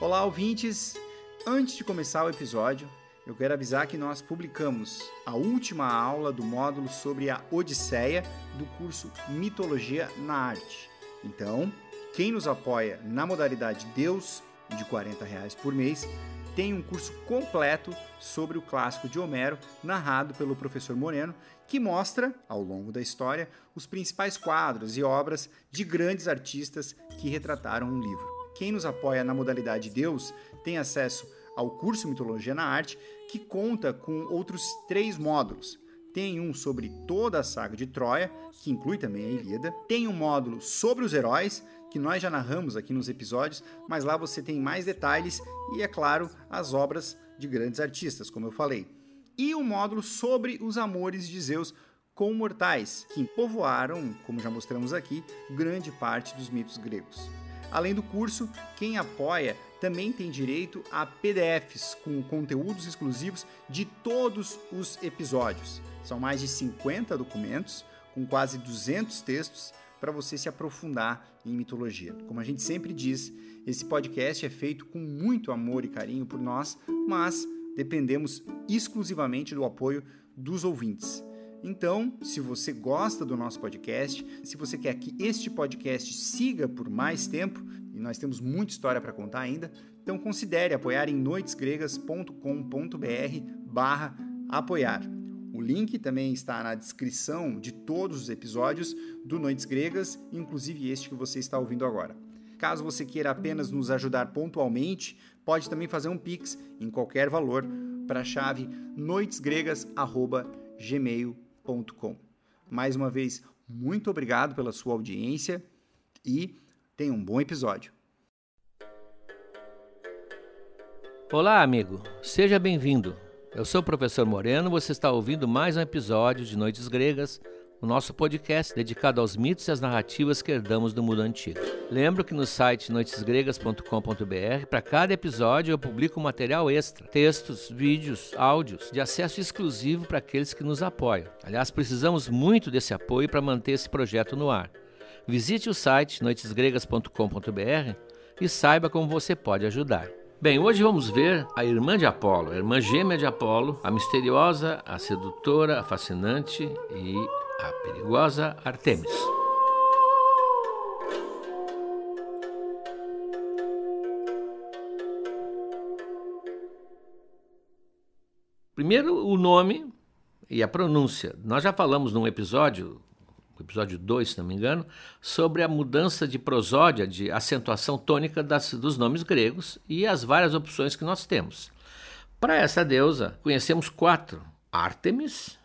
Olá, ouvintes! Antes de começar o episódio, eu quero avisar que nós publicamos a última aula do módulo sobre a Odisseia do curso Mitologia na Arte. Então, quem nos apoia na modalidade Deus, de 40 reais por mês, tem um curso completo sobre o clássico de Homero, narrado pelo professor Moreno, que mostra, ao longo da história, os principais quadros e obras de grandes artistas que retrataram um livro. Quem nos apoia na modalidade Deus tem acesso ao curso Mitologia na Arte, que conta com outros três módulos. Tem um sobre toda a saga de Troia, que inclui também a Ilíada. Tem um módulo sobre os heróis, que nós já narramos aqui nos episódios, mas lá você tem mais detalhes e, é claro, as obras de grandes artistas, como eu falei. E um módulo sobre os amores de Zeus com mortais, que povoaram, como já mostramos aqui, grande parte dos mitos gregos. Além do curso, quem apoia também tem direito a PDFs com conteúdos exclusivos de todos os episódios. São mais de 50 documentos com quase 200 textos para você se aprofundar em mitologia. Como a gente sempre diz, esse podcast é feito com muito amor e carinho por nós, mas dependemos exclusivamente do apoio dos ouvintes. Então, se você gosta do nosso podcast, se você quer que este podcast siga por mais tempo, e nós temos muita história para contar ainda, então considere apoiar em noitesgregas.com.br barra apoiar. O link também está na descrição de todos os episódios do Noites Gregas, inclusive este que você está ouvindo agora. Caso você queira apenas nos ajudar pontualmente, pode também fazer um Pix em qualquer valor para a chave noitesgregas.gmail.com mais uma vez, muito obrigado pela sua audiência e tenha um bom episódio. Olá, amigo. Seja bem-vindo. Eu sou o professor Moreno, você está ouvindo mais um episódio de Noites Gregas o nosso podcast dedicado aos mitos e às narrativas que herdamos do mundo antigo. Lembro que no site noitesgregas.com.br, para cada episódio eu publico material extra, textos, vídeos, áudios, de acesso exclusivo para aqueles que nos apoiam. Aliás, precisamos muito desse apoio para manter esse projeto no ar. Visite o site noitesgregas.com.br e saiba como você pode ajudar. Bem, hoje vamos ver a irmã de Apolo, a irmã gêmea de Apolo, a misteriosa, a sedutora, a fascinante e a perigosa Artemis. Primeiro, o nome e a pronúncia. Nós já falamos num episódio, episódio 2, se não me engano, sobre a mudança de prosódia, de acentuação tônica das, dos nomes gregos e as várias opções que nós temos. Para essa deusa, conhecemos quatro: Artemis,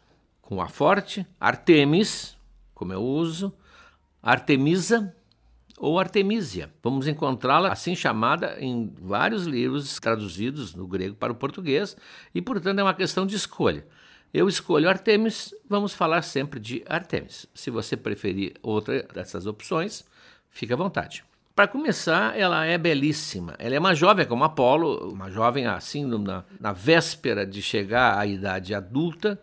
com a forte, Artemis, como eu uso, Artemisa ou Artemisia. Vamos encontrá-la assim chamada em vários livros traduzidos do grego para o português e, portanto, é uma questão de escolha. Eu escolho Artemis, vamos falar sempre de Artemis. Se você preferir outra dessas opções, fique à vontade. Para começar, ela é belíssima. Ela é uma jovem como Apolo, uma jovem assim na, na véspera de chegar à idade adulta,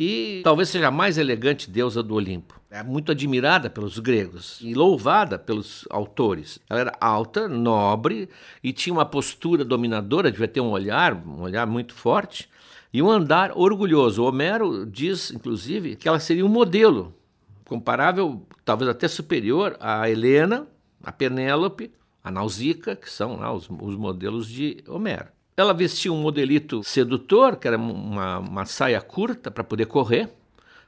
e talvez seja a mais elegante deusa do Olimpo. É muito admirada pelos gregos e louvada pelos autores. Ela era alta, nobre e tinha uma postura dominadora, devia ter um olhar, um olhar muito forte e um andar orgulhoso. Homero diz, inclusive, que ela seria um modelo comparável, talvez até superior a Helena, a Penélope, a Nausicaa, que são lá, os, os modelos de Homero. Ela vestia um modelito sedutor, que era uma, uma saia curta para poder correr,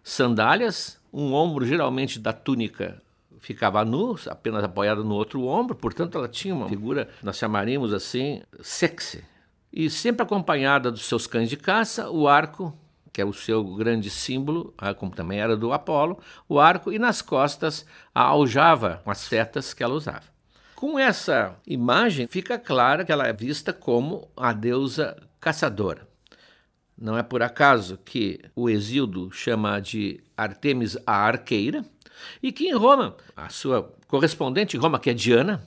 sandálias, um ombro geralmente da túnica ficava nu, apenas apoiado no outro ombro, portanto ela tinha uma figura, nós chamaríamos assim, sexy. E sempre acompanhada dos seus cães de caça, o arco, que é o seu grande símbolo, ah, como também era do Apolo, o arco, e nas costas a aljava com as setas que ela usava. Com essa imagem, fica clara que ela é vista como a deusa caçadora. Não é por acaso que o Exildo chama de Artemis a arqueira, e que em Roma, a sua correspondente em Roma, que é Diana,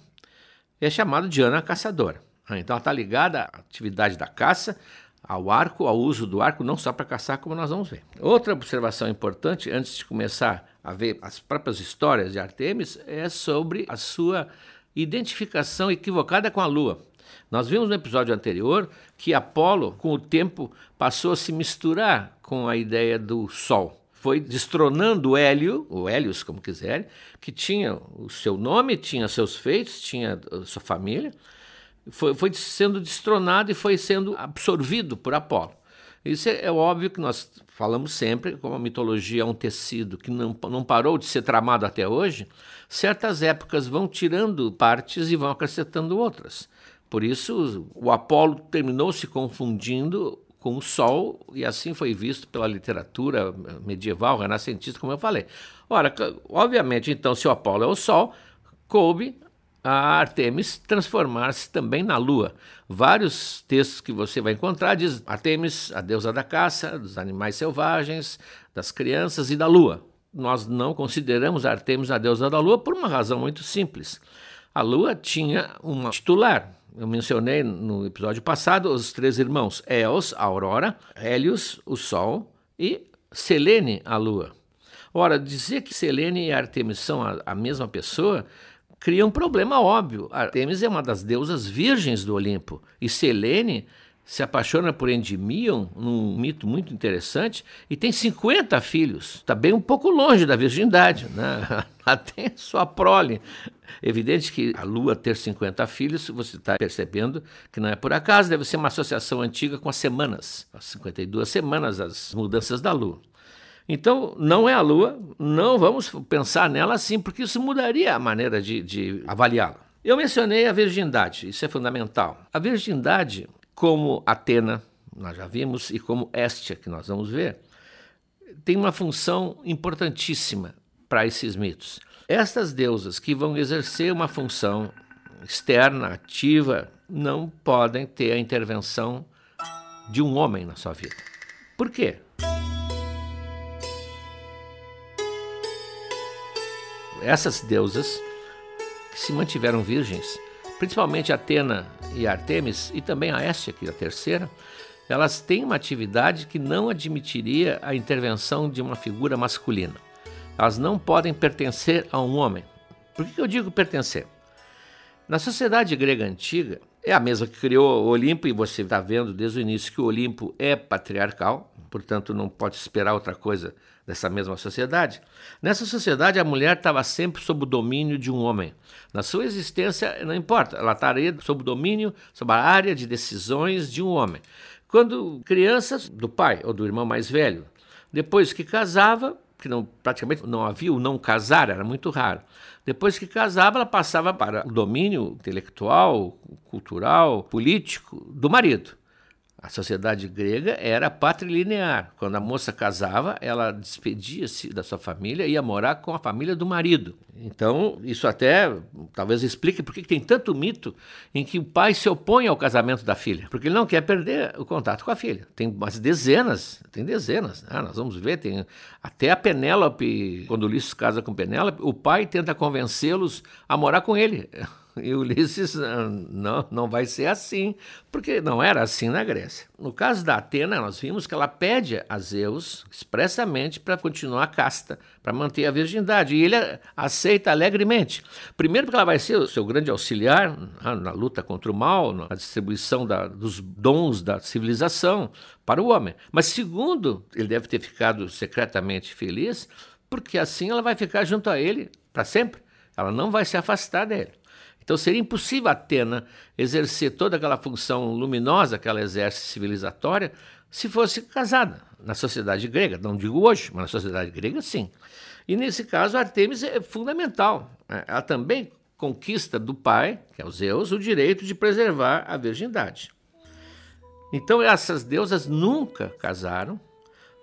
é chamada Diana a caçadora. Ah, então ela está ligada à atividade da caça, ao arco, ao uso do arco, não só para caçar, como nós vamos ver. Outra observação importante, antes de começar a ver as próprias histórias de Artemis, é sobre a sua identificação equivocada com a Lua. Nós vimos no episódio anterior que Apolo, com o tempo, passou a se misturar com a ideia do Sol. Foi destronando Hélio, o Hélios, como quiserem, que tinha o seu nome, tinha seus feitos, tinha sua família, foi, foi sendo destronado e foi sendo absorvido por Apolo. Isso é, é, óbvio que nós falamos sempre, como a mitologia é um tecido que não, não parou de ser tramado até hoje, certas épocas vão tirando partes e vão acrescentando outras. Por isso, o Apolo terminou se confundindo com o Sol, e assim foi visto pela literatura medieval, renascentista, como eu falei. Ora, obviamente, então, se o Apolo é o Sol, coube a Artemis transformar-se também na lua. Vários textos que você vai encontrar diz Artemis, a deusa da caça, dos animais selvagens, das crianças e da lua. Nós não consideramos Artemis a deusa da lua por uma razão muito simples. A lua tinha uma titular. Eu mencionei no episódio passado os três irmãos: Eos, a aurora, Hélios, o sol e Selene, a lua. Ora, dizer que Selene e Artemis são a, a mesma pessoa cria um problema óbvio. Artemis é uma das deusas virgens do Olimpo e Selene se apaixona por Endymion, num mito muito interessante, e tem 50 filhos. Está bem um pouco longe da virgindade, né? Tem sua prole. Evidente que a Lua ter 50 filhos, você está percebendo que não é por acaso, deve ser uma associação antiga com as semanas, as 52 semanas, as mudanças da Lua. Então, não é a Lua, não vamos pensar nela assim, porque isso mudaria a maneira de, de avaliá-la. Eu mencionei a virgindade, isso é fundamental. A virgindade, como Atena, nós já vimos, e como Estia, que nós vamos ver, tem uma função importantíssima para esses mitos. Estas deusas que vão exercer uma função externa, ativa, não podem ter a intervenção de um homem na sua vida. Por quê? essas deusas que se mantiveram virgens, principalmente Atena e Artemis, e também a Estia, que é a terceira, elas têm uma atividade que não admitiria a intervenção de uma figura masculina. Elas não podem pertencer a um homem. Por que eu digo pertencer? Na sociedade grega antiga, é a mesma que criou o Olimpo, e você está vendo desde o início que o Olimpo é patriarcal, portanto não pode esperar outra coisa dessa mesma sociedade. Nessa sociedade, a mulher estava sempre sob o domínio de um homem. Na sua existência, não importa, ela estaria sob o domínio, sob a área de decisões de um homem. Quando crianças, do pai ou do irmão mais velho, depois que casava, que não, praticamente não havia o não casar, era muito raro. Depois que casava, ela passava para o domínio intelectual, cultural, político do marido. A sociedade grega era patrilinear. Quando a moça casava, ela despedia-se da sua família e ia morar com a família do marido. Então, isso até talvez explique por que tem tanto mito em que o pai se opõe ao casamento da filha, porque ele não quer perder o contato com a filha. Tem umas dezenas, tem dezenas. Né? Nós vamos ver, tem até a Penélope, quando Ulisses casa com Penélope, o pai tenta convencê-los a morar com ele. E Ulisses ah, não, não vai ser assim, porque não era assim na Grécia. No caso da Atena, nós vimos que ela pede a Zeus expressamente para continuar casta, para manter a virgindade, e ele aceita alegremente. Primeiro, porque ela vai ser o seu grande auxiliar ah, na luta contra o mal, na distribuição da, dos dons da civilização para o homem. Mas, segundo, ele deve ter ficado secretamente feliz, porque assim ela vai ficar junto a ele para sempre. Ela não vai se afastar dele. Então seria impossível Atena exercer toda aquela função luminosa que ela exerce civilizatória se fosse casada na sociedade grega. Não digo hoje, mas na sociedade grega sim. E nesse caso, Artemis é fundamental. Né? Ela também conquista do pai, que é o Zeus, o direito de preservar a virgindade. Então essas deusas nunca casaram,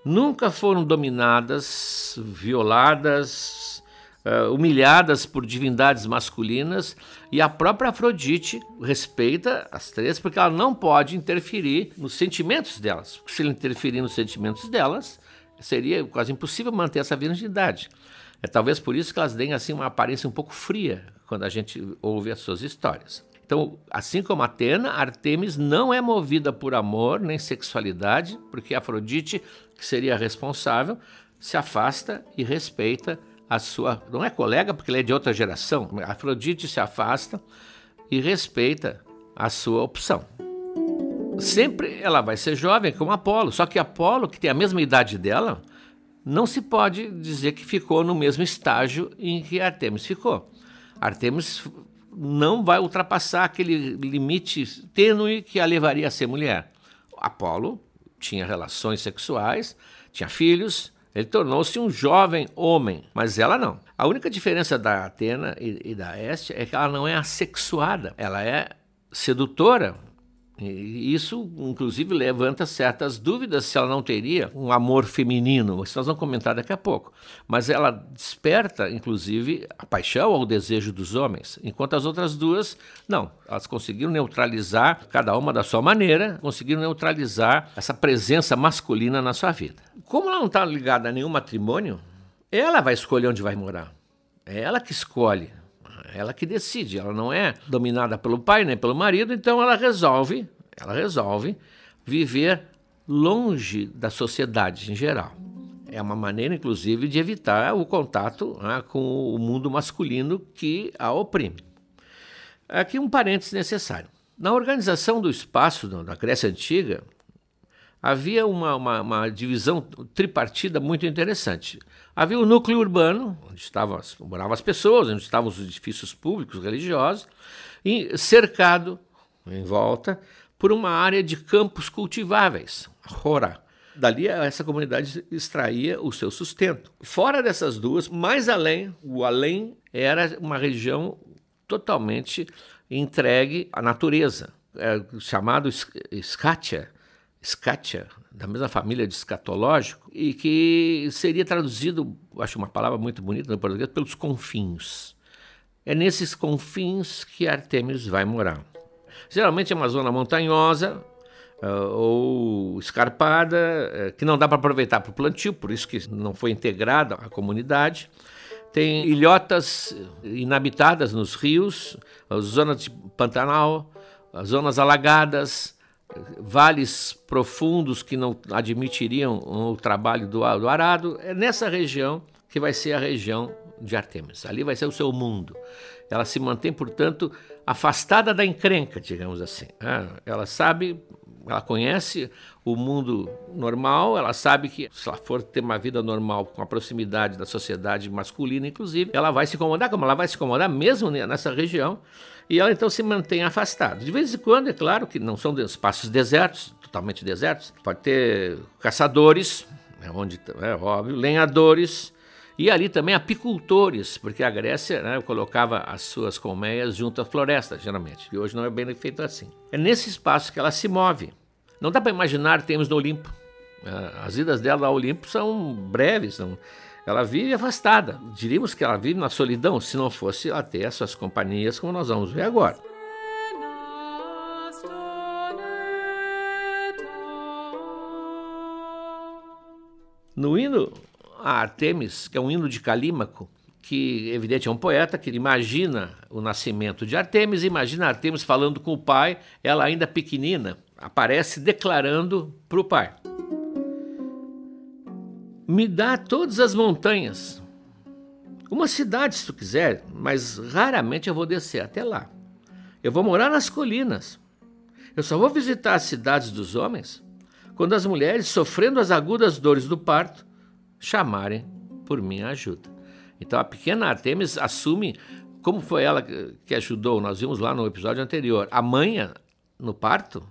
nunca foram dominadas, violadas, uh, humilhadas por divindades masculinas, e a própria Afrodite respeita as três porque ela não pode interferir nos sentimentos delas. Se ela interferir nos sentimentos delas, seria quase impossível manter essa virgindade. É talvez por isso que elas deem assim uma aparência um pouco fria quando a gente ouve as suas histórias. Então, assim como Atena, Artemis não é movida por amor nem sexualidade, porque Afrodite, que seria responsável, se afasta e respeita a sua. Não é colega, porque ele é de outra geração. Afrodite se afasta e respeita a sua opção. Sempre ela vai ser jovem como Apolo, só que Apolo, que tem a mesma idade dela, não se pode dizer que ficou no mesmo estágio em que Artemis ficou. Artemis não vai ultrapassar aquele limite tênue que a levaria a ser mulher. Apolo tinha relações sexuais, tinha filhos, ele tornou-se um jovem homem, mas ela não. A única diferença da Atena e, e da Este é que ela não é assexuada, ela é sedutora, e isso, inclusive, levanta certas dúvidas se ela não teria um amor feminino, isso nós vamos comentar daqui a pouco. Mas ela desperta, inclusive, a paixão ou o desejo dos homens, enquanto as outras duas, não. Elas conseguiram neutralizar, cada uma da sua maneira, conseguiram neutralizar essa presença masculina na sua vida. Como ela não está ligada a nenhum matrimônio, ela vai escolher onde vai morar. É ela que escolhe ela que decide, ela não é dominada pelo pai nem pelo marido, então ela resolve, ela resolve viver longe da sociedade em geral. É uma maneira, inclusive, de evitar o contato né, com o mundo masculino que a oprime. Aqui um parênteses necessário. Na organização do espaço da Grécia Antiga, havia uma, uma, uma, divisão tripartida muito interessante. Havia o núcleo urbano, onde estavam, moravam as pessoas, onde estavam os edifícios públicos, religiosos, e cercado em volta por uma área de campos cultiváveis, Rora. Dali essa comunidade extraía o seu sustento. Fora dessas duas, mais além, o além era uma região totalmente entregue à natureza, é, chamado Scatia, Scatia, da mesma família de escatológico, e que seria traduzido, acho uma palavra muito bonita no português, pelos confins. É nesses confins que Artemis vai morar. Geralmente é uma zona montanhosa uh, ou escarpada, uh, que não dá para aproveitar para o plantio, por isso que não foi integrada à comunidade. Tem ilhotas inabitadas nos rios, zonas de Pantanal, zonas alagadas, vales profundos que não admitiriam o trabalho do, do arado, é nessa região que vai ser a região de Artemis. Ali vai ser o seu mundo. Ela se mantém, portanto, afastada da encrenca, digamos assim. Ah, ela sabe, ela conhece o mundo normal, ela sabe que se ela for ter uma vida normal com a proximidade da sociedade masculina, inclusive, ela vai se incomodar, como ela vai se incomodar mesmo nessa região, e ela então se mantém afastada. De vez em quando, é claro que não são espaços desertos, totalmente desertos, pode ter caçadores, é onde é óbvio, lenhadores, e ali também apicultores, porque a Grécia né, colocava as suas colmeias junto à floresta, geralmente, e hoje não é bem feito assim. É nesse espaço que ela se move. Não dá para imaginar temos no Olimpo. É, as idas dela ao Olimpo são breves, são ela vive afastada. Diríamos que ela vive na solidão, se não fosse até essas companhias, como nós vamos ver agora. No hino a Artemis, que é um hino de Calímaco, que evidente é um poeta que imagina o nascimento de Artemis, imagina Artemis falando com o pai, ela ainda pequenina, aparece declarando para o pai: me dá todas as montanhas. Uma cidade, se tu quiser, mas raramente eu vou descer até lá. Eu vou morar nas colinas. Eu só vou visitar as cidades dos homens quando as mulheres, sofrendo as agudas dores do parto, chamarem por minha ajuda. Então a pequena Artemis assume como foi ela que ajudou, nós vimos lá no episódio anterior, a mãe no parto?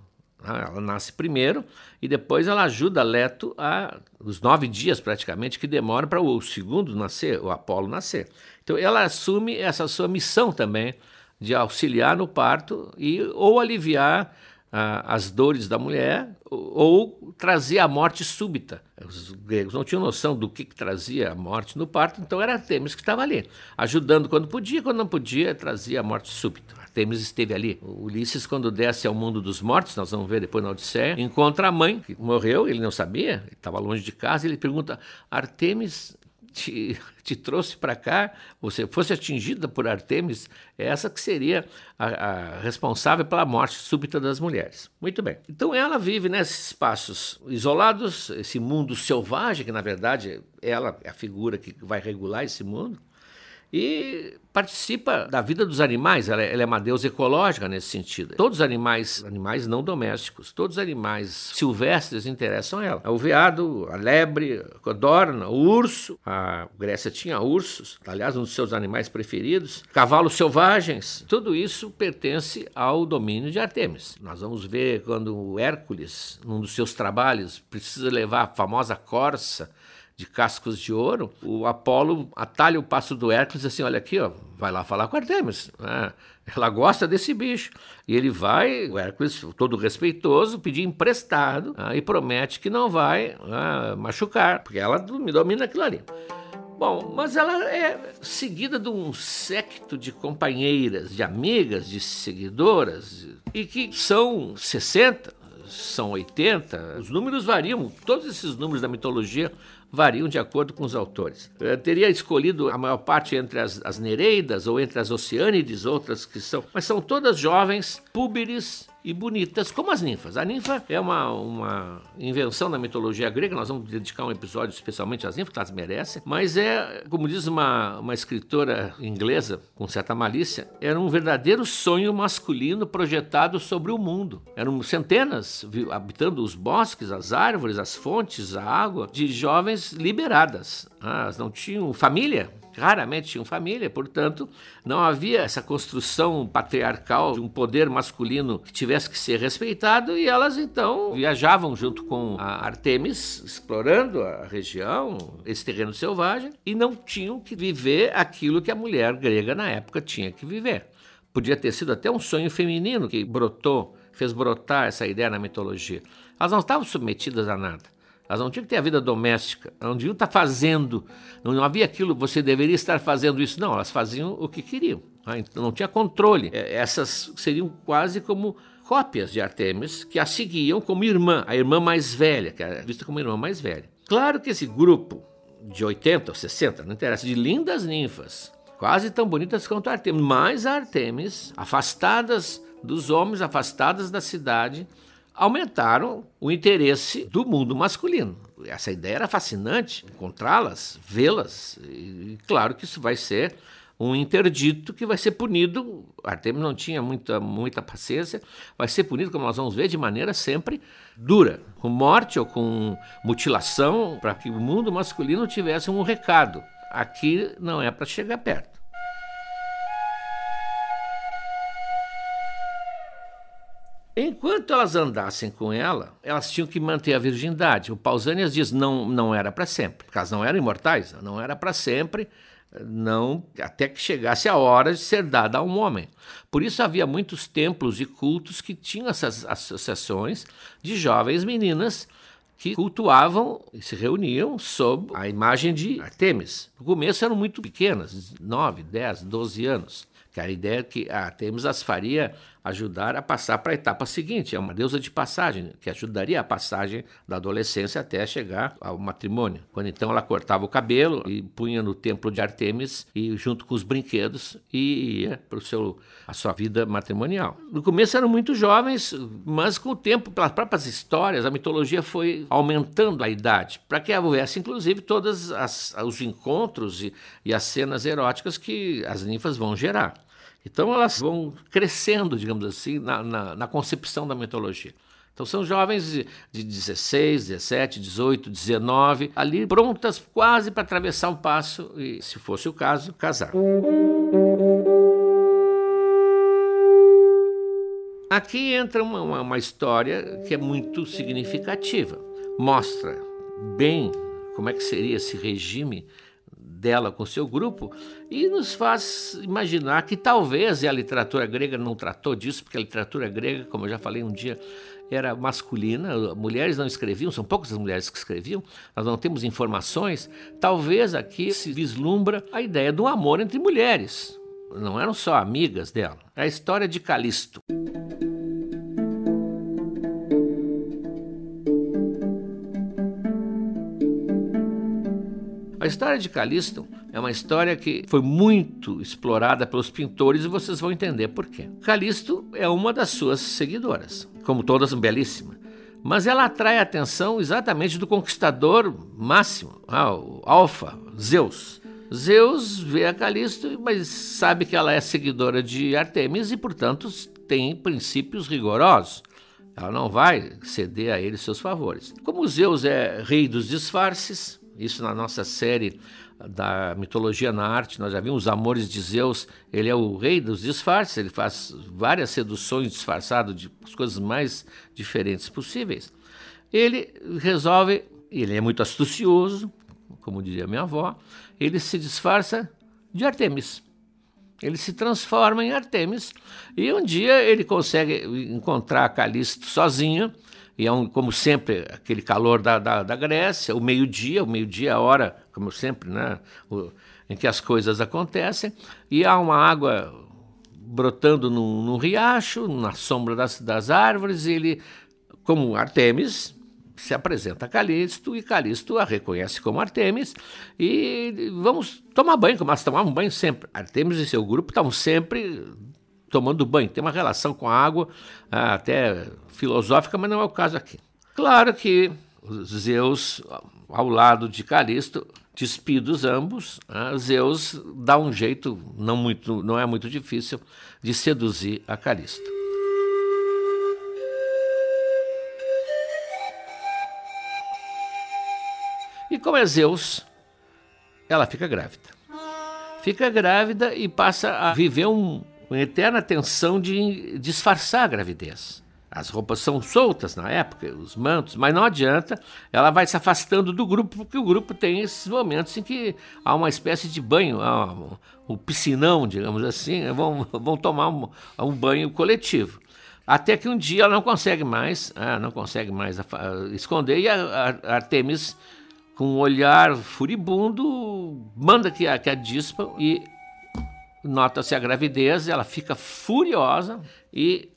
Ela nasce primeiro e depois ela ajuda Leto a os nove dias praticamente que demora para o segundo nascer, o Apolo nascer. Então ela assume essa sua missão também de auxiliar no parto e ou aliviar ah, as dores da mulher ou, ou, trazer a morte súbita. Os gregos não tinham noção do que, que trazia a morte no parto, então era Temis que estava ali, ajudando quando podia, quando não podia, trazia a morte súbita. Artemis esteve ali. O Ulisses, quando desce ao mundo dos mortos, nós vamos ver depois na Odisseia, encontra a mãe, que morreu, ele não sabia, estava longe de casa, ele pergunta: Artemis te, te trouxe para cá, você fosse atingida por Artemis, é essa que seria a, a, responsável pela morte súbita das mulheres. Muito bem. Então ela vive nesses espaços isolados, esse mundo selvagem, que na verdade ela é a figura que vai regular esse mundo, e participa da vida dos animais, ela é, ela é, uma deusa ecológica nesse sentido. Todos os animais, animais não domésticos, todos os animais silvestres interessam a ela. O veado, a lebre, a codorna, o urso, a Grécia tinha ursos, aliás, um dos seus animais preferidos, cavalos selvagens, tudo isso pertence ao domínio de Artemis. Nós vamos ver quando Hércules, num dos seus trabalhos, precisa levar a famosa corça de cascos de ouro, o Apolo atalha o passo do Hércules assim, olha aqui, ó, vai lá falar com Artemis. Né? Ela gosta desse bicho. E ele vai, o Hércules, todo respeitoso, pedir emprestado né? e promete que não vai né, machucar, porque ela domina aquilo ali. Bom, mas ela é seguida de um séquito de companheiras, de amigas, de seguidoras, e que são 60, são 80, os números variam, todos esses números da mitologia variam de acordo com os autores. Eu teria escolhido a maior parte entre as, as Nereidas ou entre as Oceânides, outras que são, mas são todas jovens, púberes e bonitas, como as ninfas. A ninfa é uma, uma invenção da mitologia grega, nós vamos dedicar um episódio especialmente às ninfas, que elas merecem, mas é, como diz uma, uma escritora inglesa, com certa malícia, era um verdadeiro sonho masculino projetado sobre o mundo. Eram centenas habitando os bosques, as árvores, as fontes, a água, de jovens liberadas. Ah, elas não tinham família, raramente tinham família, portanto, não havia essa construção patriarcal de um poder masculino que tivesse que ser respeitado e elas então viajavam junto com a Artemis, explorando a região, esse terreno selvagem, e não tinham que viver aquilo que a mulher grega na época tinha que viver. Podia ter sido até um sonho feminino que brotou, fez brotar essa ideia na mitologia. Elas não estavam submetidas a nada. Elas não tinham que ter a vida doméstica, elas não deviam estar fazendo, não havia aquilo, você deveria estar fazendo isso. Não, elas faziam o que queriam, tá? então não tinha controle. É, essas seriam quase como cópias de Artemis que a seguiam como irmã, a irmã mais velha, que era vista como irmã mais velha. Claro que esse grupo de 80 ou 60, não interessa, de lindas ninfas, quase tão bonitas quanto a Artemis, mas a Artemis, afastadas dos homens, afastadas da cidade, aumentaram o interesse do mundo masculino. Essa ideia era fascinante, encontrá-las, vê-las, e claro que isso vai ser um interdito que vai ser punido. Artemis não tinha muita, muita paciência, vai ser punido, como nós vamos ver, de maneira sempre dura, com morte ou com mutilação, para que o mundo masculino tivesse um recado. Aqui não é para chegar perto. Enquanto elas andassem com ela, elas tinham que manter a virgindade. O Pausanias diz não não era para sempre, porque elas não eram imortais, não era para sempre, não até que chegasse a hora de ser dada a um homem. Por isso havia muitos templos e cultos que tinham essas associações de jovens meninas que cultuavam e se reuniam sob a imagem de Artemis. No começo eram muito pequenas, 9, 10, 12 anos. Que a ideia que Artemis as faria ajudar a passar para a etapa seguinte. É uma deusa de passagem, que ajudaria a passagem da adolescência até chegar ao matrimônio. Quando então ela cortava o cabelo e punha no templo de Artemis e junto com os brinquedos e ia para a sua vida matrimonial. No começo eram muito jovens, mas com o tempo, pelas próprias histórias, a mitologia foi aumentando a idade, para que houvesse inclusive todos os encontros e, e as cenas eróticas que as ninfas vão gerar. Então elas vão crescendo, digamos assim, na, na, na concepção da mitologia. Então são jovens de, de 16, 17, 18, 19, ali prontas quase para atravessar um passo e, se fosse o caso, casar. Aqui entra uma, uma, uma história que é muito significativa. Mostra bem como é que seria esse regime dela com seu grupo e nos faz imaginar que talvez, a literatura grega não tratou disso, porque a literatura grega, como eu já falei um dia, era masculina, mulheres não escreviam, são poucas as mulheres que escreviam, nós não temos informações. Talvez aqui se vislumbra a ideia de um amor entre mulheres. Não eram só amigas dela. É a história de Calisto. A história de Calisto é uma história que foi muito explorada pelos pintores e vocês vão entender por quê. Calisto é uma das suas seguidoras, como todas belíssima, mas ela atrai a atenção exatamente do conquistador máximo, ah, o Alfa, Zeus. Zeus vê a Calisto, mas sabe que ela é seguidora de Artemis e, portanto, tem princípios rigorosos. Ela não vai ceder a ele seus favores. Como Zeus é rei dos disfarces, isso na nossa série da mitologia na arte, nós já vimos os amores de Zeus, ele é o rei dos disfarces, ele faz várias seduções disfarçado de as coisas mais diferentes possíveis. Ele resolve, ele é muito astucioso, como diria minha avó, ele se disfarça de Artemis. Ele se transforma em Artemis e um dia ele consegue encontrar Calisto sozinho, e é um, como sempre aquele calor da, da, da Grécia, o meio-dia, o meio-dia é a hora, como sempre, né, o, em que as coisas acontecem, e há uma água brotando num, num riacho, na sombra das, das árvores, e ele, como Artemis, se apresenta a Calisto e Calisto a reconhece como Artemis e vamos tomar banho, como elas tomavam banho sempre. Artemis e seu grupo estavam sempre tomando banho, tem uma relação com a água ah, até filosófica, mas não é o caso aqui. Claro que Zeus, ao lado de Calisto, despidos ambos, ah, Zeus dá um jeito, não, muito, não é muito difícil, de seduzir a Calisto. E como é Zeus, ela fica grávida. Fica grávida e passa a viver um, uma eterna tensão de disfarçar a gravidez. As roupas são soltas na época, os mantos, mas não adianta, ela vai se afastando do grupo, porque o grupo tem esses momentos em que há uma espécie de banho, um piscinão, digamos assim, vão, vão tomar um, um banho coletivo. Até que um dia ela não consegue mais, ah, não consegue mais esconder, e a, a Artemis com um olhar furibundo, manda que a, que a dispa e nota-se a gravidez, ela fica furiosa e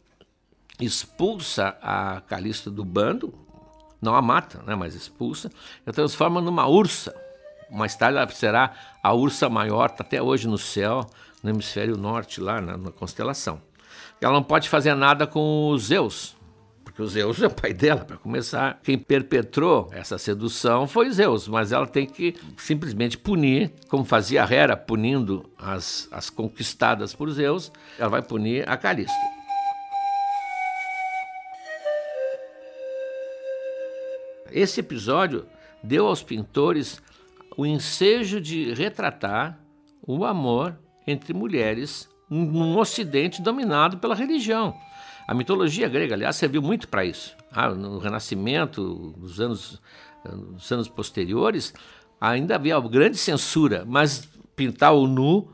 expulsa a Calista do bando, não a mata, né, mas expulsa, e a transforma numa ursa. Mais tarde ela será a ursa maior, está até hoje no céu, no hemisfério norte, lá na, na constelação. Ela não pode fazer nada com os Zeus, porque o Zeus é o pai dela, para começar. Quem perpetrou essa sedução foi Zeus, mas ela tem que simplesmente punir, como fazia Hera punindo as, as conquistadas por Zeus, ela vai punir a Calisto. Esse episódio deu aos pintores o ensejo de retratar o amor entre mulheres num ocidente dominado pela religião. A mitologia grega, aliás, serviu muito para isso. Ah, no Renascimento, nos anos, nos anos posteriores, ainda havia grande censura, mas pintar o nu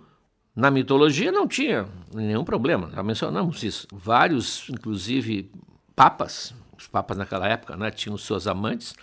na mitologia não tinha nenhum problema. Já mencionamos isso. Vários, inclusive, papas, os papas naquela época né, tinham suas amantes,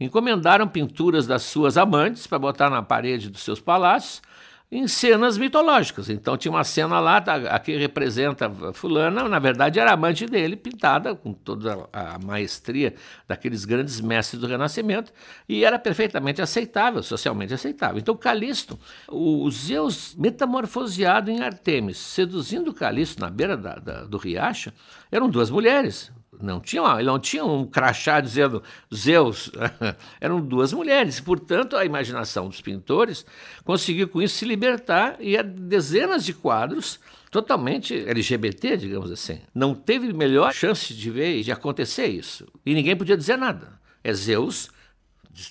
encomendaram pinturas das suas amantes para botar na parede dos seus palácios em cenas mitológicas. Então tinha uma cena lá, tá, aqui representa fulana, na verdade era amante dele, pintada com toda a maestria daqueles grandes mestres do Renascimento, e era perfeitamente aceitável, socialmente aceitável. Então Calisto, o Zeus metamorfoseado em Artemis, seduzindo Calisto na beira da, da, do riacho, eram duas mulheres, não tinha, ele não tinha um crachá dizendo Zeus. Eram duas mulheres. Portanto, a imaginação dos pintores conseguiu com isso se libertar e há dezenas de quadros totalmente LGBT, digamos assim. Não teve melhor chance de ver e de acontecer isso. E ninguém podia dizer nada. É Zeus,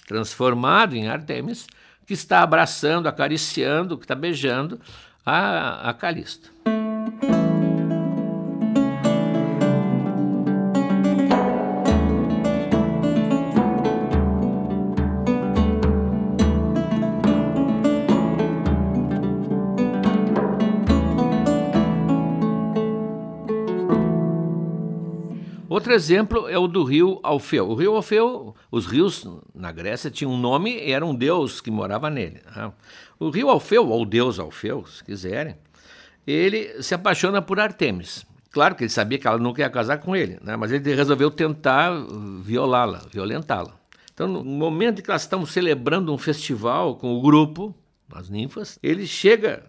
transformado em Artemis, que está abraçando, acariciando, que está beijando a, a Calista. Outro exemplo é o do rio Alfeu. O rio Alfeu, os rios na Grécia tinham um nome e era um deus que morava nele. Né? O rio Alfeu, ou deus Alfeu, se quiserem, ele se apaixona por Artemis. Claro que ele sabia que ela nunca ia casar com ele, né? mas ele resolveu tentar violá-la, violentá-la. Então, no momento em que elas estão celebrando um festival com o grupo, as ninfas, ele chega,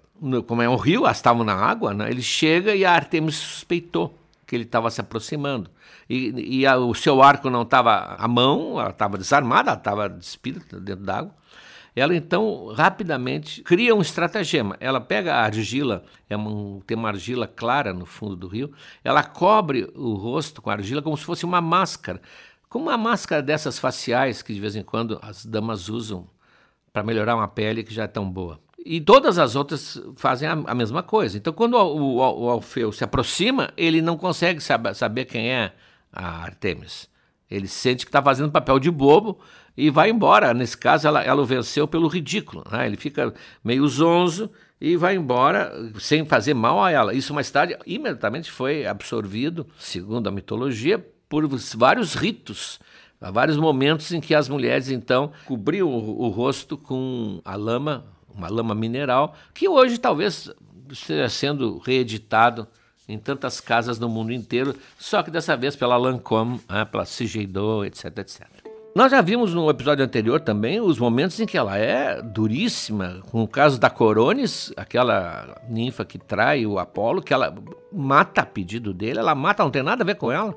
como é um rio, elas estavam na água, né? ele chega e a Artemis suspeitou que ele estava se aproximando. E, e a, o seu arco não estava à mão, ela estava desarmada, ela estava despida dentro d'água. ela então rapidamente cria um estratagema. Ela pega a argila, é um, tem uma argila clara no fundo do rio, ela cobre o rosto com argila como se fosse uma máscara, como uma máscara dessas faciais que de vez em quando as damas usam para melhorar uma pele que já é tão boa. E todas as outras fazem a, a mesma coisa. Então, quando o, o, o, Alfeu se aproxima, ele não consegue saber, saber quem é a Artemis. Ele sente que está fazendo papel de bobo e vai embora. Nesse caso, ela, ela o venceu pelo ridículo. Né? Ele fica meio zonzo e vai embora sem fazer mal a ela. Isso mais tarde, imediatamente foi absorvido, segundo a mitologia, por vários ritos. Há vários momentos em que as mulheres, então, cobriam o, o rosto com a lama, uma lama mineral, que hoje talvez esteja sendo reeditado em tantas casas no mundo inteiro, só que dessa vez pela Lancôme, né, pela Cigeido, etc, etc. Nós já vimos no episódio anterior também os momentos em que ela é duríssima, com o caso da Corones, aquela ninfa que trai o Apolo, que ela mata a pedido dele, ela mata, não tem nada a ver com ela,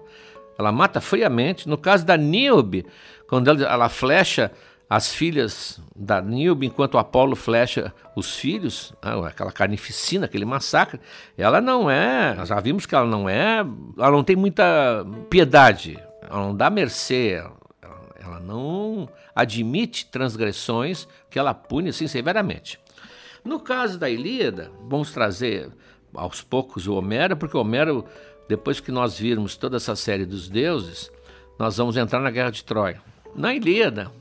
ela mata friamente. No caso da Niobe, quando ela, ela flecha as filhas da Nilbe, enquanto Apolo flecha os filhos, ah, aquela carnificina, aquele massacre, ela não é, nós já vimos que ela não é, ela não tem muita piedade, ela não dá mercê, ela não admite transgressões que ela pune assim severamente. No caso da Ilíada, vamos trazer aos poucos o Homero, porque o Homero, depois que nós virmos toda essa série dos deuses, nós vamos entrar na Guerra de Troia. Na Ilíada,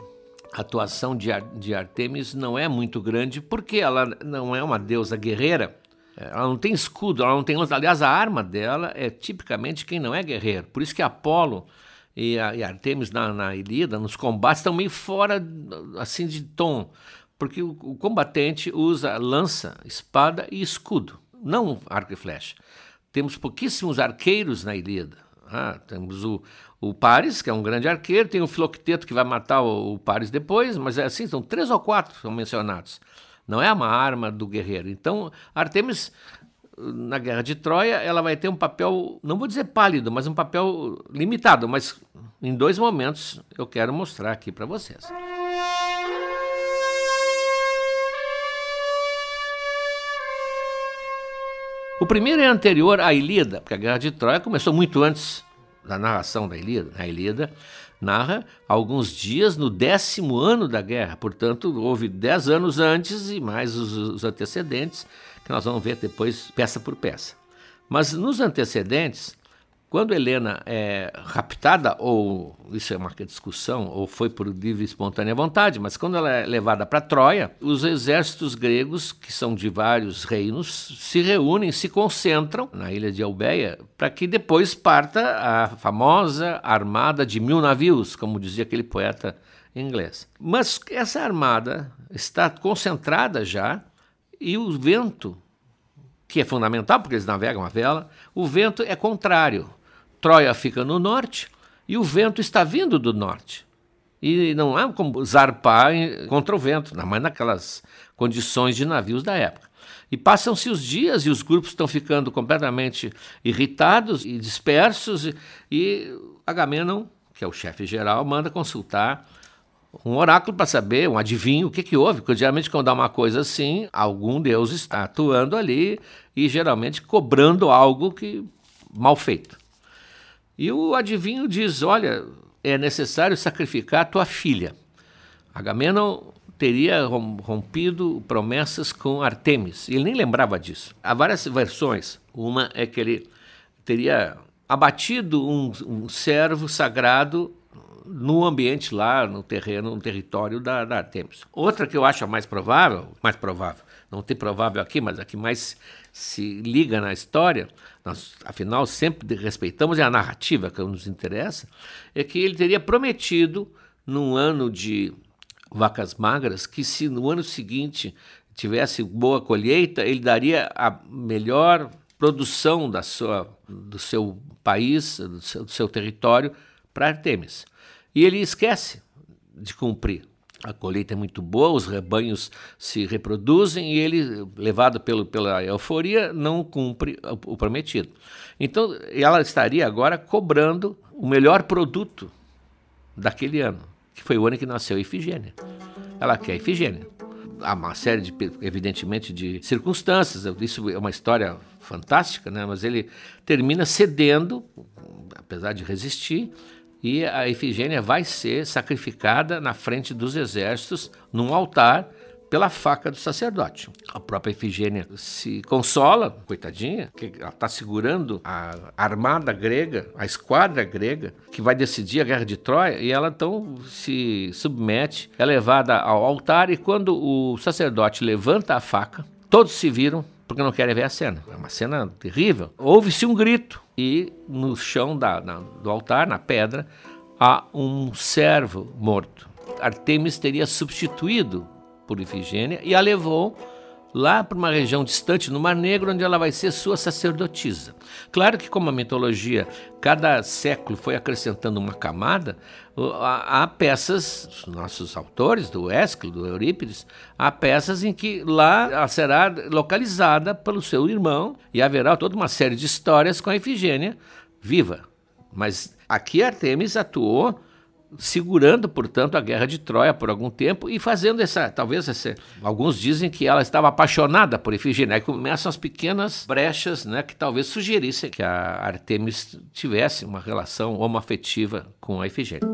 a atuação de, Ar de Artemis não é muito grande porque ela não é uma deusa guerreira. Ela não tem escudo, ela não tem lança. Aliás, a arma dela é tipicamente quem não é guerreiro. Por isso que Apolo e, a, e Artemis na, na Ilíada, nos combates, estão meio fora assim de tom. Porque o, o combatente usa lança, espada e escudo, não arco e flecha. Temos pouquíssimos arqueiros na Ilíada. Ah, temos o, o Paris, que é um grande arqueiro, tem o Filocteto, que vai matar o, o Paris depois, mas é assim, são três ou quatro são mencionados. Não é uma arma do guerreiro. Então, Artemis, na Guerra de Troia, ela vai ter um papel, não vou dizer pálido, mas um papel limitado, mas em dois momentos eu quero mostrar aqui para vocês. O primeiro é anterior à Ilíada, porque a Guerra de Troia começou muito antes da narração da Ilíada. A Ilíada narra alguns dias no décimo ano da guerra, portanto, houve dez anos antes e mais os, os antecedentes, que nós vamos ver depois peça por peça. Mas nos antecedentes, quando Helena é raptada, ou isso é uma discussão, ou foi por livre e espontânea vontade, mas quando ela é levada para Troia, os exércitos gregos, que são de vários reinos, se reúnem, se concentram na ilha de Eubeia, para que depois parta a famosa armada de mil navios, como dizia aquele poeta inglês. Mas essa armada está concentrada já e o vento, que é fundamental porque eles navegam a vela, o vento é contrário. Troia fica no norte e o vento está vindo do norte. E não há como zarpar contra o vento, mais naquelas condições de navios da época. E passam-se os dias e os grupos estão ficando completamente irritados e dispersos, e, e Agamenon, que é o chefe geral, manda consultar um oráculo para saber, um adivinho, o que, que houve. Porque geralmente, quando dá uma coisa assim, algum deus está atuando ali e geralmente cobrando algo que mal feito. E o adivinho diz: Olha, é necessário sacrificar a tua filha. Agamenon teria rompido promessas com Artemis. Ele nem lembrava disso. Há várias versões. Uma é que ele teria abatido um, um servo sagrado no ambiente lá, no terreno, no território da, da Artemis. Outra que eu acho mais provável, mais provável, não tem provável aqui, mas a que mais se liga na história, nós afinal sempre respeitamos a narrativa que nos interessa, é que ele teria prometido num ano de vacas magras que se no ano seguinte tivesse boa colheita, ele daria a melhor produção da sua, do seu país, do seu, do seu território para Artemis. E ele esquece de cumprir a colheita é muito boa, os rebanhos se reproduzem e ele, levado pelo, pela euforia, não cumpre o, prometido. Então, ela estaria agora cobrando o melhor produto daquele ano, que foi o ano que nasceu Ifigênia. ela quer Ifigênia. Há uma série, de, evidentemente, de circunstâncias. Isso é uma história fantástica, né? mas ele termina cedendo, apesar de resistir, e a Ifigênia vai ser sacrificada na frente dos exércitos, num altar, pela faca do sacerdote. A própria Ifigênia se consola, coitadinha, que ela está segurando a armada grega, a esquadra grega, que vai decidir a guerra de Troia, e ela então se submete, é levada ao altar, e quando o sacerdote levanta a faca, todos se viram porque não querem ver a cena. É uma cena terrível. Houve-se um grito, e no chão da, na, do altar, na pedra, há um servo morto. Artemis teria substituído por Ifigênia e a levou lá para uma região distante no Mar Negro, onde ela vai ser sua sacerdotisa. Claro que, como a mitologia, cada século foi acrescentando uma camada, há, peças, os nossos autores, do Ésquilo, do Eurípides, há peças em que lá ela será localizada pelo seu irmão e haverá toda uma série de histórias com a Ifigênia viva. Mas aqui Artemis atuou segurando, portanto, a guerra de Troia por algum tempo e fazendo essa, talvez essa, alguns dizem que ela estava apaixonada por Ifigênia. Aí começam as pequenas brechas, né, que talvez sugerissem que a Artemis tivesse uma relação homoafetiva com a Ifigênia.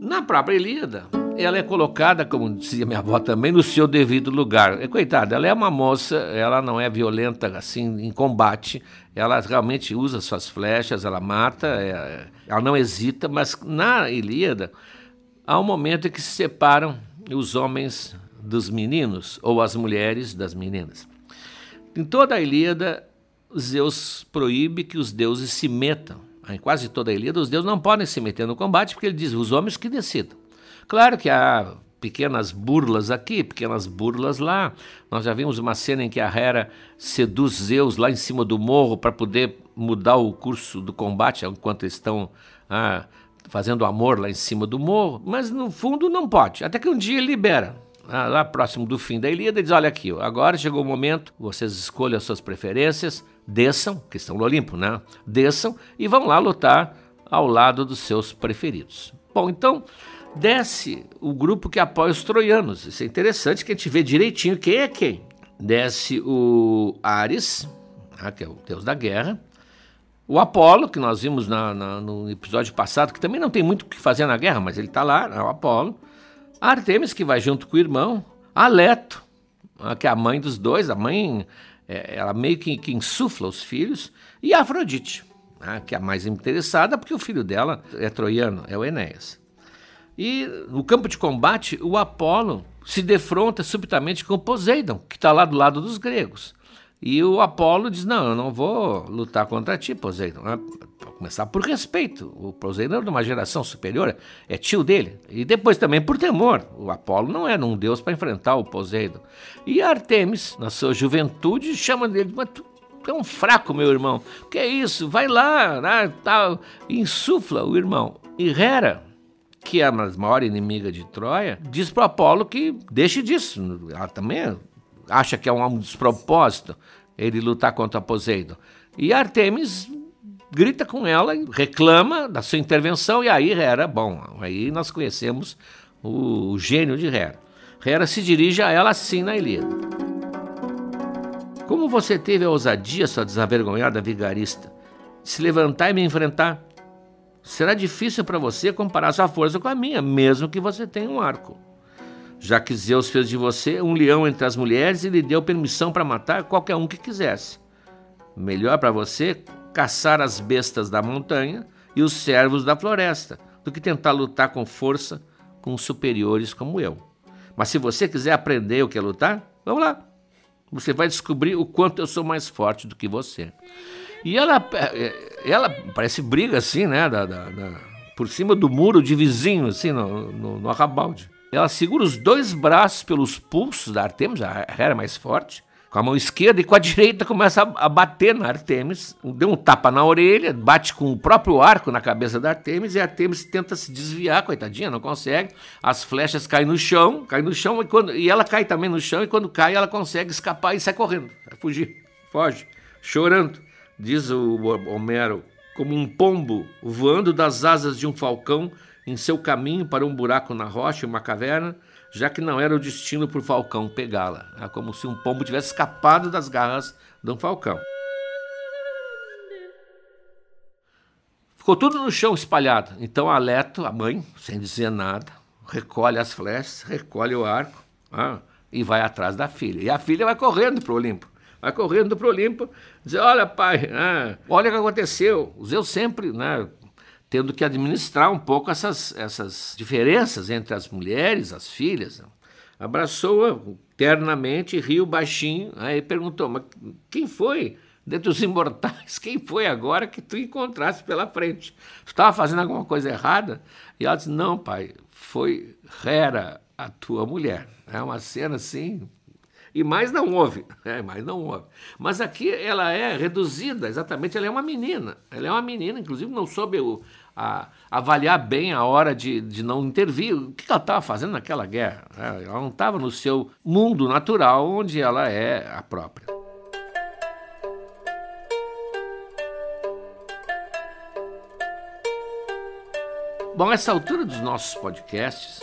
Na própria Ilíada, ela é colocada, como dizia minha avó também, no seu devido lugar. Coitada, ela é uma moça, ela não é violenta assim em combate, ela realmente usa suas flechas, ela mata, é, ela não hesita, mas na Ilíada há um momento em que se separam os homens dos meninos ou as mulheres das meninas. Em toda a Ilíada, Zeus proíbe que os deuses se metam. Em quase toda a Ilíada, os deuses não podem se meter no combate porque ele diz os homens que decidam. Claro que há pequenas burlas aqui, pequenas burlas lá. Nós já vimos uma cena em que a Hera seduz Zeus lá em cima do morro para poder mudar o curso do combate enquanto estão ah, fazendo amor lá em cima do morro. Mas no fundo não pode. Até que um dia libera. Ah, lá próximo do fim da Ilíada, diz: Olha aqui, agora chegou o momento, vocês escolham as suas preferências, desçam, que estão no Olimpo, né? Desçam e vão lá lutar ao lado dos seus preferidos. Bom, então desce o grupo que apoia os troianos. Isso é interessante que a gente vê direitinho quem é quem. Desce o Ares, né, que é o deus da guerra, o Apolo, que nós vimos na, na, no episódio passado, que também não tem muito o que fazer na guerra, mas ele está lá, é o Apolo. A Artemis, que vai junto com o irmão. A Leto, né, que é a mãe dos dois, a mãe, é, ela meio que, que insufla os filhos. E a Afrodite, né, que é a mais interessada, porque o filho dela é troiano, é o Enéas. E no campo de combate, o Apolo se defronta subitamente com Poseidon, que está lá do lado dos gregos. E o Apolo diz: Não, eu não vou lutar contra ti, Poseidon. Para começar por respeito. O Poseidon é de uma geração superior, é tio dele. E depois também por temor. O Apolo não era um deus para enfrentar o Poseidon. E Artemis, na sua juventude, chama dele: Mas tu é um fraco, meu irmão. Que é isso? Vai lá, né, tal. insufla o irmão. E Hera, que é a maior inimiga de Troia, diz para Apolo que deixe disso. Ela também acha que é um despropósito ele lutar contra Poseidon. E Artemis grita com ela, reclama da sua intervenção, e aí Hera, bom, aí nós conhecemos o, o gênio de Hera. Hera se dirige a ela assim na Ilíada. Como você teve a ousadia, sua desavergonhada vigarista, de se levantar e me enfrentar? Será difícil para você comparar sua força com a minha, mesmo que você tenha um arco. Já que Zeus fez de você um leão entre as mulheres e lhe deu permissão para matar qualquer um que quisesse. Melhor para você caçar as bestas da montanha e os servos da floresta do que tentar lutar com força com superiores como eu. Mas se você quiser aprender o que é lutar, vamos lá. Você vai descobrir o quanto eu sou mais forte do que você. E ela, é, ela parece briga assim, né? Da, da, da, por cima do muro de vizinho, assim, no, no, no arrabalde. Ela segura os dois braços pelos pulsos da Artemis, a Hera mais forte, com a mão esquerda e com a direita começa a, a, bater na Artemis. Deu um tapa na orelha, bate com o próprio arco na cabeça da Artemis e a Artemis tenta se desviar, coitadinha, não consegue. As flechas caem no chão, caem no chão e, quando, e ela cai também no chão e quando cai ela consegue escapar e sai correndo, fugir, foge, chorando. Diz o Homero como um pombo voando das asas de um falcão em seu caminho para um buraco na rocha, uma caverna, já que não era o destino por falcão pegá-la. É como se um pombo tivesse escapado das garras de um falcão. Ficou tudo no chão espalhado. Então Aleto, a mãe, sem dizer nada, recolhe as flechas, recolhe o arco ah, e vai atrás da filha. E a filha vai correndo para o Olimpo. Vai correndo para o Olimpo, dizer, olha pai, ah, olha o que aconteceu. Zeus sempre né, tendo que administrar um pouco essas, essas diferenças entre as mulheres, as filhas. Abraçou-a ternamente, riu baixinho, aí perguntou, mas quem foi? dentre os imortais, quem foi agora que tu encontraste pela frente? Tu estava fazendo alguma coisa errada? E ela disse: Não, pai, foi Hera, a tua mulher. É uma cena assim. E mais não houve, é, mais não houve. Mas aqui ela é reduzida, exatamente, ela é uma menina. Ela é uma menina, inclusive não soube o, a, avaliar bem a hora de, de não intervir. O que ela estava fazendo naquela guerra? É, ela não estava no seu mundo natural, onde ela é a própria. Bom, essa altura dos nossos podcasts,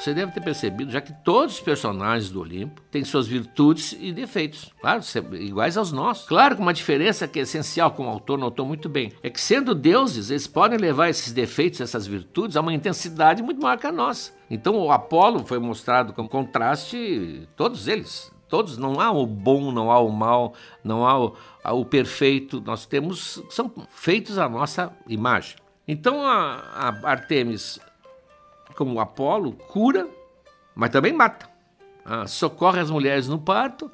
você deve ter percebido já que todos os personagens do Olimpo têm suas virtudes e defeitos, claro, iguais aos nossos. Claro que uma diferença que é essencial, como o autor notou muito bem, é que sendo deuses, eles podem levar esses defeitos, essas virtudes, a uma intensidade muito maior que a nossa. Então o Apolo foi mostrado como contraste, todos eles, todos, não há o bom, não há o mal, não há o, o perfeito, nós temos, são feitos à nossa imagem. Então a, a Artemis, como Apolo, cura, mas também mata. Ah, socorre as mulheres no parto,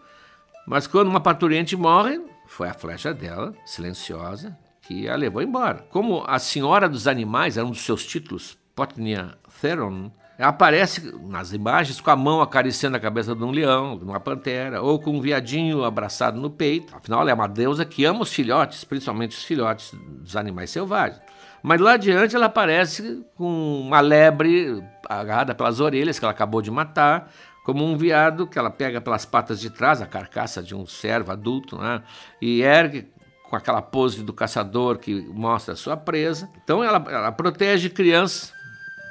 mas quando uma parturiente morre, foi a flecha dela, silenciosa, que a levou embora. Como a Senhora dos Animais, era um dos seus títulos, Potnia Theron, aparece nas imagens com a mão acariciando a cabeça de um leão, de uma pantera, ou com um viadinho abraçado no peito. Afinal, ela é uma deusa que ama os filhotes, principalmente os filhotes dos animais selvagens. Mas lá adiante ela aparece com uma lebre agarrada pelas orelhas que ela acabou de matar, como um veado que ela pega pelas patas de trás, a carcaça de um servo adulto, né? e ergue com aquela pose do caçador que mostra a sua presa. Então ela, ela protege crianças,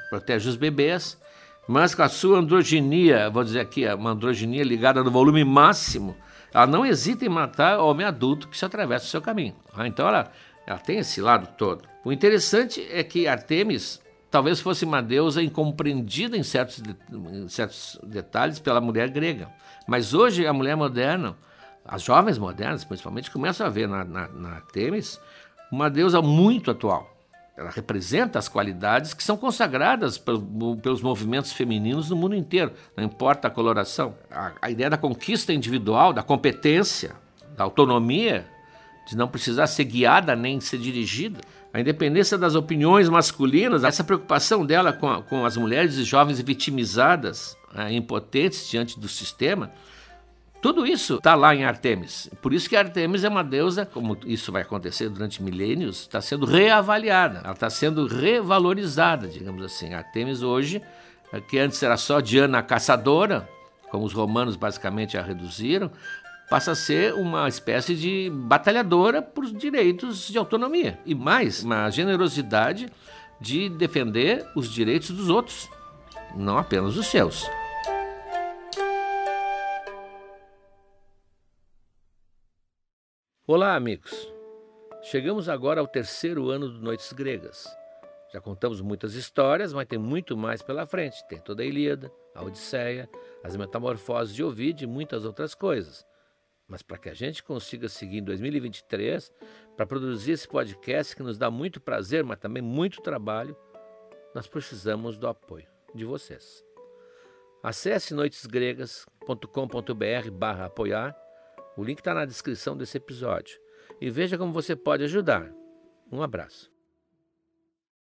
protege os bebês, mas com a sua androginia, vou dizer aqui, uma androginia ligada no volume máximo, ela não hesita em matar homem adulto que se atravessa o seu caminho. Né? Então ela, ela tem esse lado todo. O interessante é que Artemis talvez fosse uma deusa incompreendida em certos, em certos detalhes pela mulher grega. Mas hoje a mulher moderna, as jovens modernas principalmente, começam a ver na, na, na Artemis uma deusa muito atual. Ela representa as qualidades que são consagradas pelos movimentos femininos no mundo inteiro, não importa a coloração. A, a ideia da conquista individual, da competência, da autonomia, de não precisar ser guiada nem ser dirigida, a independência das opiniões masculinas, essa preocupação dela com, com as mulheres e jovens vitimizadas, né, impotentes diante do sistema, tudo isso está lá em Artemis. Por isso que Artemis é uma deusa, como isso vai acontecer durante milênios, está sendo reavaliada, ela está sendo revalorizada, digamos assim. Artemis hoje, é que antes era só Diana caçadora, como os romanos basicamente a reduziram, passa a ser uma espécie de batalhadora por direitos de autonomia. E mais, uma generosidade de defender os direitos dos outros, não apenas os seus. Olá, amigos. Chegamos agora ao terceiro ano do Noites Gregas. Já contamos muitas histórias, mas tem muito mais pela frente. Tem toda a Ilíada, a Odisseia, as Metamorfoses de Ovid e muitas outras coisas. Mas para que a gente consiga seguir em 2023, para produzir esse podcast que nos dá muito prazer, mas também muito trabalho, nós precisamos do apoio de vocês. Acesse noitesgregas.com.br barra apoiar, o link está na descrição desse episódio, e veja como você pode ajudar. Um abraço.